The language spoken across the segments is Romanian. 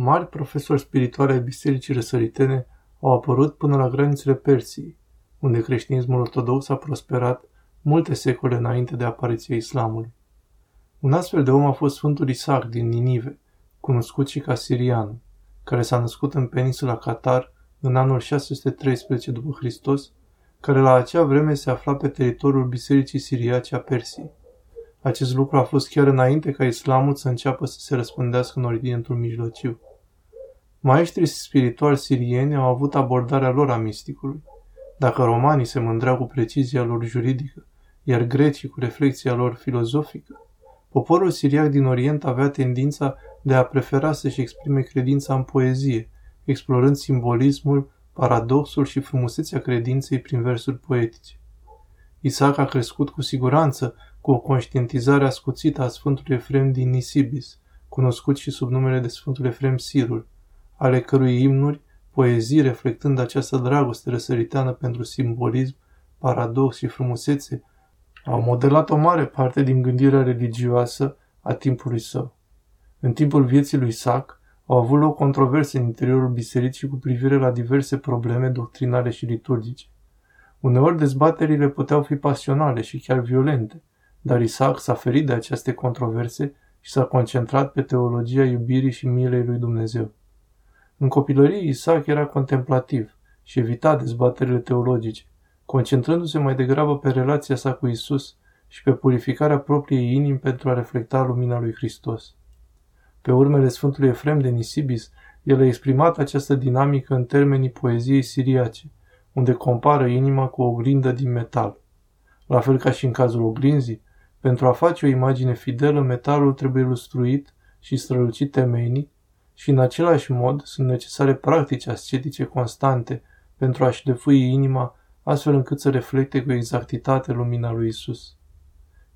Mari profesori spirituale ai bisericii răsăritene au apărut până la granițele Persiei, unde creștinismul ortodox a prosperat multe secole înainte de apariția islamului. Un astfel de om a fost Sfântul Isaac din Ninive, cunoscut și ca Sirian, care s-a născut în peninsula Qatar în anul 613 după Hristos, care la acea vreme se afla pe teritoriul Bisericii Siriace a Persiei. Acest lucru a fost chiar înainte ca islamul să înceapă să se răspândească în Orientul Mijlociu. Maestrii spirituali sirieni au avut abordarea lor a misticului. Dacă romanii se mândreau cu precizia lor juridică, iar grecii cu reflexia lor filozofică, poporul siriac din Orient avea tendința de a prefera să-și exprime credința în poezie, explorând simbolismul, paradoxul și frumusețea credinței prin versuri poetice. Isaac a crescut cu siguranță cu o conștientizare ascuțită a Sfântului Efrem din Nisibis, cunoscut și sub numele de Sfântul Efrem Sirul, ale cărui imnuri, poezii reflectând această dragoste răsăriteană pentru simbolism, paradox și frumusețe, au modelat o mare parte din gândirea religioasă a timpului său. În timpul vieții lui Isaac au avut loc controverse în interiorul bisericii cu privire la diverse probleme doctrinale și liturgice. Uneori dezbaterile puteau fi pasionale și chiar violente, dar Isaac s-a ferit de aceste controverse și s-a concentrat pe teologia iubirii și milei lui Dumnezeu. În copilărie, Isaac era contemplativ și evita dezbaterile teologice, concentrându-se mai degrabă pe relația sa cu Isus și pe purificarea propriei inimi pentru a reflecta lumina lui Hristos. Pe urmele Sfântului Efrem de Nisibis, el a exprimat această dinamică în termenii poeziei siriace, unde compară inima cu o oglindă din metal. La fel ca și în cazul oglinzii, pentru a face o imagine fidelă, metalul trebuie lustruit și strălucit temeinic și în același mod sunt necesare practici ascetice constante pentru a-și lefui inima astfel încât să reflecte cu exactitate lumina lui Isus.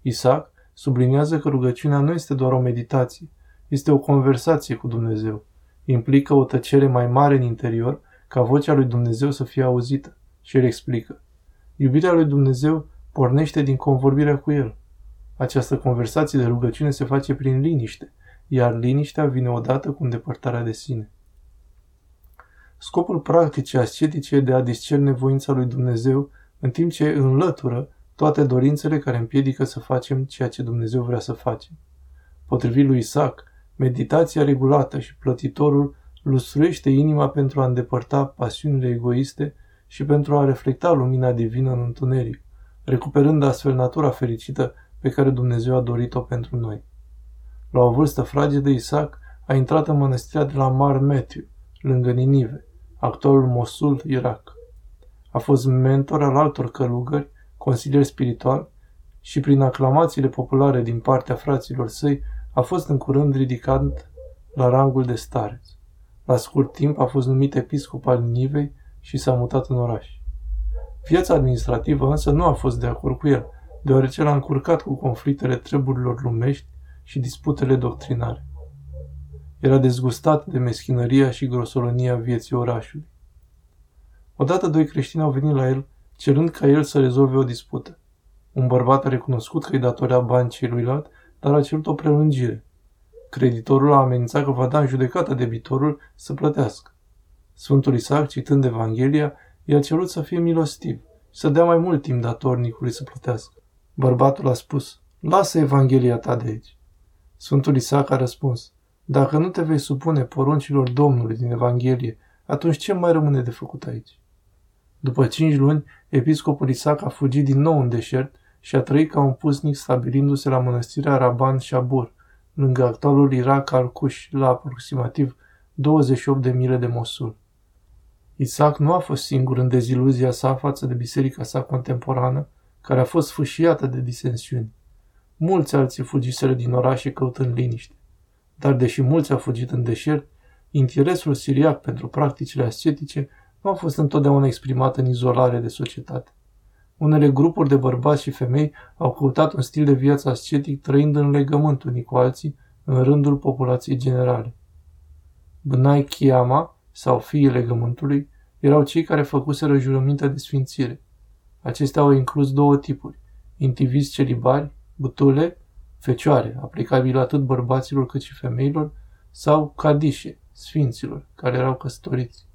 Isaac subliniază că rugăciunea nu este doar o meditație, este o conversație cu Dumnezeu. Implică o tăcere mai mare în interior ca vocea lui Dumnezeu să fie auzită. Și el explică. Iubirea lui Dumnezeu pornește din convorbirea cu El. Această conversație de rugăciune se face prin liniște, iar liniștea vine odată cu îndepărtarea de sine. Scopul practicii ascetice e de a discerne voința lui Dumnezeu în timp ce înlătură toate dorințele care împiedică să facem ceea ce Dumnezeu vrea să facem. Potrivit lui Isaac, meditația regulată și plătitorul lustruiește inima pentru a îndepărta pasiunile egoiste și pentru a reflecta lumina divină în întuneric, recuperând astfel natura fericită pe care Dumnezeu a dorit-o pentru noi. La o vârstă fragedă, Isaac a intrat în mănăstirea de la Mar Matthew, lângă Ninive, actualul Mosul, Irak. A fost mentor al altor călugări, consilier spiritual și prin aclamațiile populare din partea fraților săi a fost în curând ridicat la rangul de stareț. La scurt timp a fost numit episcop al Nivei și s-a mutat în oraș. Viața administrativă însă nu a fost de acord cu el, deoarece l-a încurcat cu conflictele treburilor lumești și disputele doctrinare. Era dezgustat de meschinăria și grosolonia vieții orașului. Odată doi creștini au venit la el, cerând ca el să rezolve o dispută. Un bărbat a recunoscut că îi datorea bani celuilalt, dar a cerut o prelungire. Creditorul a amenințat că va da în judecată debitorul să plătească. Sfântul Isaac, citând Evanghelia, i-a cerut să fie milostiv și să dea mai mult timp datornicului să plătească. Bărbatul a spus, lasă Evanghelia ta de aici. Sfântul Isaac a răspuns, dacă nu te vei supune poruncilor Domnului din Evanghelie, atunci ce mai rămâne de făcut aici? După cinci luni, episcopul Isaac a fugit din nou în deșert și a trăit ca un pusnic stabilindu-se la mănăstirea Raban Shabur, lângă actualul Irak al Cush, la aproximativ 28 de mile de Mosul. Isaac nu a fost singur în deziluzia sa față de biserica sa contemporană, care a fost fâșiată de disensiuni. Mulți alții fugiseră din orașe căutând liniște. Dar deși mulți au fugit în deșert, interesul siriac pentru practicile ascetice nu a fost întotdeauna exprimat în izolare de societate. Unele grupuri de bărbați și femei au căutat un stil de viață ascetic trăind în legământ unii cu alții în rândul populației generale. Bnai Chiama, sau fiii legământului, erau cei care făcuseră jurămintea de sfințire. Acestea au inclus două tipuri, indivizi celibari, butule, fecioare, aplicabil atât bărbaților cât și femeilor, sau cadișe, sfinților, care erau căsătoriți.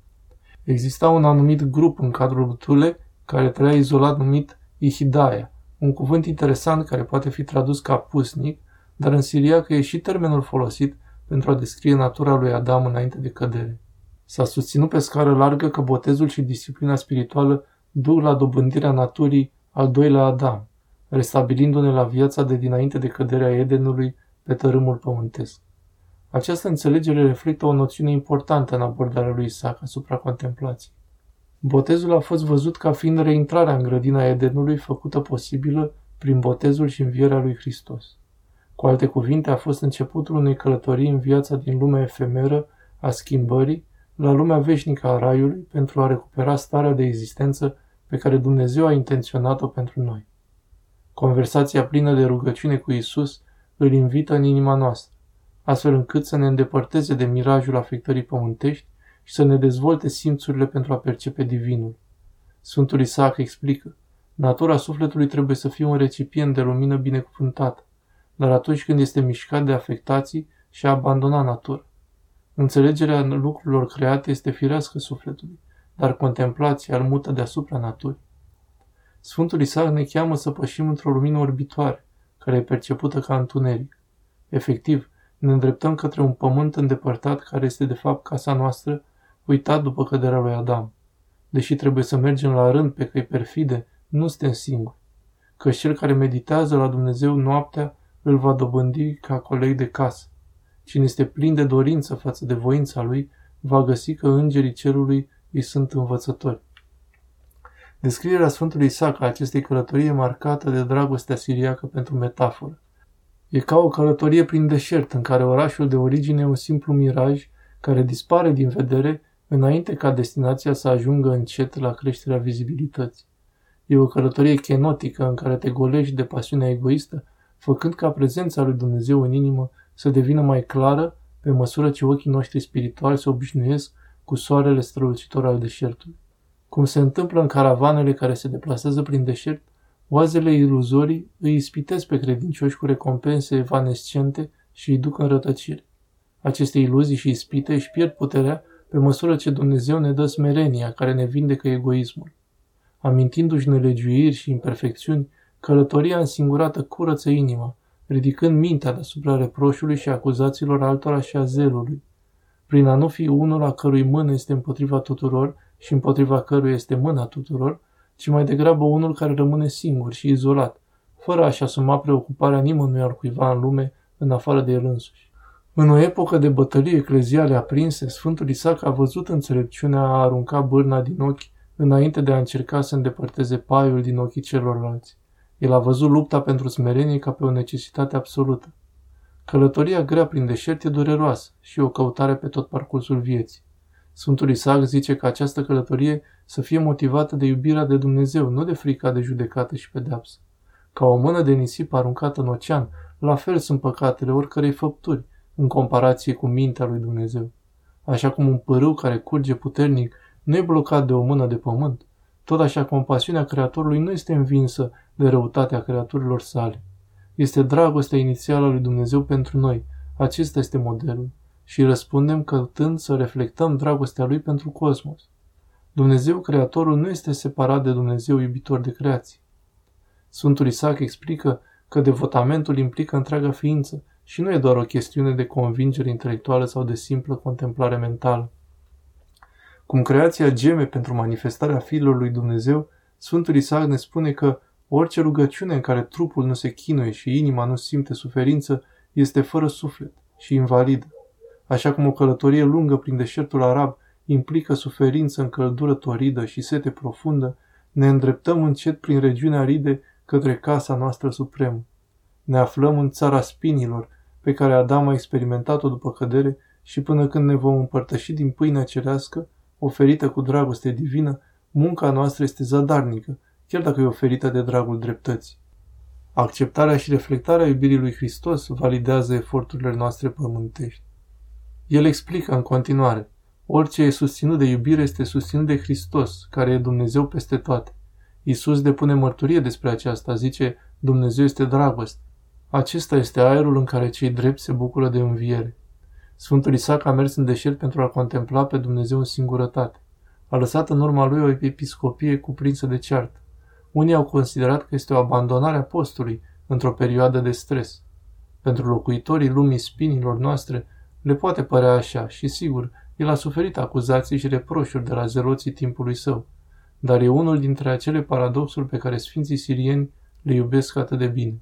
Exista un anumit grup în cadrul Tule care trăia izolat numit Ihidaya, un cuvânt interesant care poate fi tradus ca pusnic, dar în siriacă e și termenul folosit pentru a descrie natura lui Adam înainte de cădere. S-a susținut pe scară largă că botezul și disciplina spirituală duc la dobândirea naturii al doilea Adam, restabilindu-ne la viața de dinainte de căderea Edenului pe tărâmul pământesc. Această înțelegere reflectă o noțiune importantă în abordarea lui Isaac asupra contemplației. Botezul a fost văzut ca fiind reintrarea în grădina Edenului făcută posibilă prin botezul și învierea lui Hristos. Cu alte cuvinte, a fost începutul unei călătorii în viața din lumea efemeră a schimbării la lumea veșnică a Raiului pentru a recupera starea de existență pe care Dumnezeu a intenționat-o pentru noi. Conversația plină de rugăciune cu Isus îl invită în inima noastră, astfel încât să ne îndepărteze de mirajul afectării pământești și să ne dezvolte simțurile pentru a percepe divinul. Sfântul Isaac explică, natura sufletului trebuie să fie un recipient de lumină binecuvântată, dar atunci când este mișcat de afectații și a abandonat natura. Înțelegerea lucrurilor create este firească sufletului, dar contemplația îl mută deasupra naturii. Sfântul Isaac ne cheamă să pășim într-o lumină orbitoare, care e percepută ca întuneric. Efectiv, ne îndreptăm către un pământ îndepărtat care este de fapt casa noastră, uitat după căderea lui Adam. Deși trebuie să mergem la rând pe căi perfide, nu suntem singuri. Că cel care meditează la Dumnezeu noaptea îl va dobândi ca coleg de casă. Cine este plin de dorință față de voința lui, va găsi că îngerii cerului îi sunt învățători. Descrierea Sfântului Isaac a acestei călătorii e marcată de dragostea siriacă pentru metaforă. E ca o călătorie prin deșert, în care orașul de origine e un simplu miraj care dispare din vedere înainte ca destinația să ajungă încet la creșterea vizibilității. E o călătorie chenotică în care te golești de pasiunea egoistă, făcând ca prezența lui Dumnezeu în inimă să devină mai clară pe măsură ce ochii noștri spirituali se obișnuiesc cu soarele strălucitor al deșertului. Cum se întâmplă în caravanele care se deplasează prin deșert, oazele iluzorii îi ispitesc pe credincioși cu recompense evanescente și îi duc în rătăcire. Aceste iluzii și ispite își pierd puterea pe măsură ce Dumnezeu ne dă smerenia care ne vindecă egoismul. Amintindu-și nelegiuiri și imperfecțiuni, călătoria însingurată curăță inima, ridicând mintea deasupra reproșului și acuzațiilor altora și a zelului. Prin a nu fi unul a cărui mână este împotriva tuturor și împotriva căruia este mâna tuturor, ci mai degrabă unul care rămâne singur și izolat, fără a-și asuma preocuparea nimănui al cuiva în lume, în afară de el însuși. În o epocă de bătălie ecleziale aprinse, Sfântul Isaac a văzut înțelepciunea a arunca bârna din ochi înainte de a încerca să îndepărteze paiul din ochii celorlalți. El a văzut lupta pentru smerenie ca pe o necesitate absolută. Călătoria grea prin deșert e dureroasă și o căutare pe tot parcursul vieții. Sfântul Isaac zice că această călătorie să fie motivată de iubirea de Dumnezeu, nu de frica de judecată și pedeapsă. Ca o mână de nisip aruncată în ocean, la fel sunt păcatele oricărei făpturi, în comparație cu mintea lui Dumnezeu. Așa cum un pârâu care curge puternic nu e blocat de o mână de pământ, tot așa compasiunea Creatorului nu este învinsă de răutatea creaturilor sale. Este dragostea inițială a lui Dumnezeu pentru noi. Acesta este modelul. Și răspundem căltând să reflectăm dragostea lui pentru cosmos. Dumnezeu Creatorul nu este separat de Dumnezeu iubitor de creație. Sfântul Isaac explică că devotamentul implică întreaga ființă și nu e doar o chestiune de convingere intelectuală sau de simplă contemplare mentală. Cum creația geme pentru manifestarea fiilor lui Dumnezeu, Sfântul Isaac ne spune că orice rugăciune în care trupul nu se chinuie și inima nu simte suferință este fără suflet și invalidă. Așa cum o călătorie lungă prin deșertul arab implică suferință în căldură toridă și sete profundă, ne îndreptăm încet prin regiunea aride către casa noastră supremă. Ne aflăm în țara spinilor, pe care Adam a experimentat-o după cădere și până când ne vom împărtăși din pâinea cerească, oferită cu dragoste divină, munca noastră este zadarnică, chiar dacă e oferită de dragul dreptății. Acceptarea și reflectarea iubirii lui Hristos validează eforturile noastre pământești. El explică în continuare, orice e susținut de iubire este susținut de Hristos, care e Dumnezeu peste toate. Isus depune mărturie despre aceasta, zice, Dumnezeu este dragoste. Acesta este aerul în care cei drepți se bucură de înviere. Sfântul Isaac a mers în deșert pentru a contempla pe Dumnezeu în singurătate. A lăsat în urma lui o episcopie cuprinsă de ceartă. Unii au considerat că este o abandonare a postului într-o perioadă de stres. Pentru locuitorii lumii spinilor noastre le poate părea așa și, sigur, el a suferit acuzații și reproșuri de la zeloții timpului său, dar e unul dintre acele paradoxuri pe care Sfinții Sirieni le iubesc atât de bine.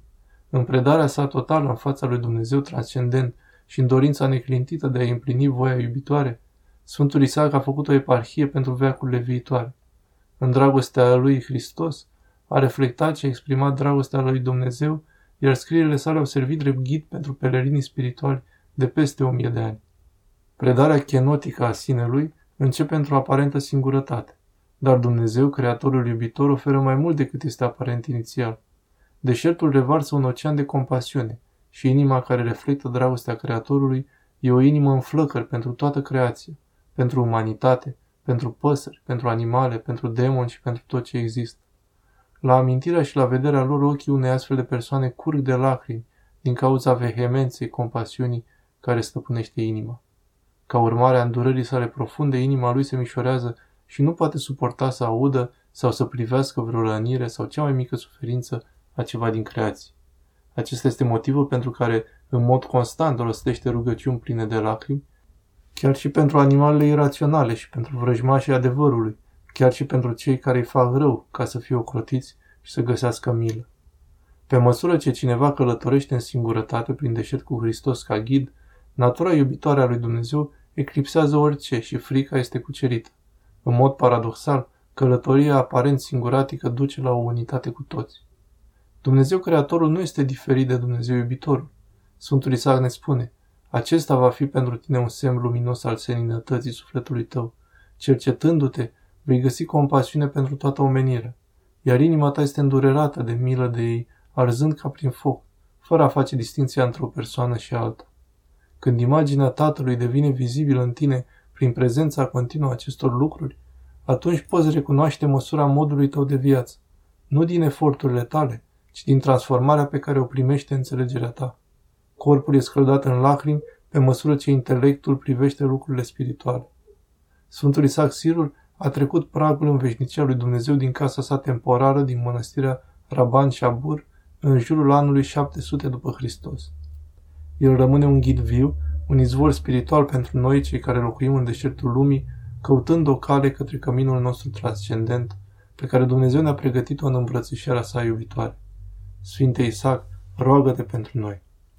În predarea sa totală în fața lui Dumnezeu transcendent și în dorința neclintită de a împlini voia iubitoare, Sfântul Isaac a făcut o eparhie pentru veacurile viitoare. În dragostea lui Hristos, a reflectat și a exprimat dragostea lui Dumnezeu, iar scrierile sale au servit drept ghid pentru pelerinii spirituali de peste o mie de ani. Predarea chenotică a sinelui începe într-o aparentă singurătate, dar Dumnezeu, Creatorul iubitor, oferă mai mult decât este aparent inițial. Deșertul revarsă un ocean de compasiune și inima care reflectă dragostea Creatorului e o inimă în flăcări pentru toată creația, pentru umanitate, pentru păsări, pentru animale, pentru demoni și pentru tot ce există. La amintirea și la vederea lor ochii unei astfel de persoane curg de lacrimi din cauza vehemenței compasiunii care stăpânește inima. Ca urmare a îndurării sale profunde, inima lui se mișorează și nu poate suporta să audă sau să privească vreo rănire sau cea mai mică suferință a ceva din creație. Acesta este motivul pentru care în mod constant rostește rugăciuni pline de lacrimi, chiar și pentru animalele iraționale și pentru vrăjmașii adevărului, chiar și pentru cei care îi fac rău ca să fie ocrotiți și să găsească milă. Pe măsură ce cineva călătorește în singurătate prin deșert cu Hristos ca ghid, natura iubitoare a lui Dumnezeu eclipsează orice și frica este cucerită. În mod paradoxal, călătoria aparent singuratică duce la o unitate cu toți. Dumnezeu Creatorul nu este diferit de Dumnezeu iubitorul. Sfântul Isaac ne spune, acesta va fi pentru tine un semn luminos al seninătății sufletului tău. Cercetându-te, vei găsi compasiune pentru toată omenirea, iar inima ta este îndurerată de milă de ei, arzând ca prin foc, fără a face distinția între o persoană și alta. Când imaginea Tatălui devine vizibilă în tine prin prezența continuă acestor lucruri, atunci poți recunoaște măsura modului tău de viață, nu din eforturile tale, ci din transformarea pe care o primește înțelegerea ta. Corpul e scăldat în lacrimi pe măsură ce intelectul privește lucrurile spirituale. Sfântul Isaac Sirul a trecut pragul în veșnicia lui Dumnezeu din casa sa temporară din mănăstirea Raban Shabur în jurul anului 700 după Hristos. El rămâne un ghid viu, un izvor spiritual pentru noi, cei care locuim în deșertul lumii, căutând o cale către căminul nostru transcendent, pe care Dumnezeu ne-a pregătit-o în îmbrățișarea sa iubitoare. Sfinte Isaac, roagă-te pentru noi.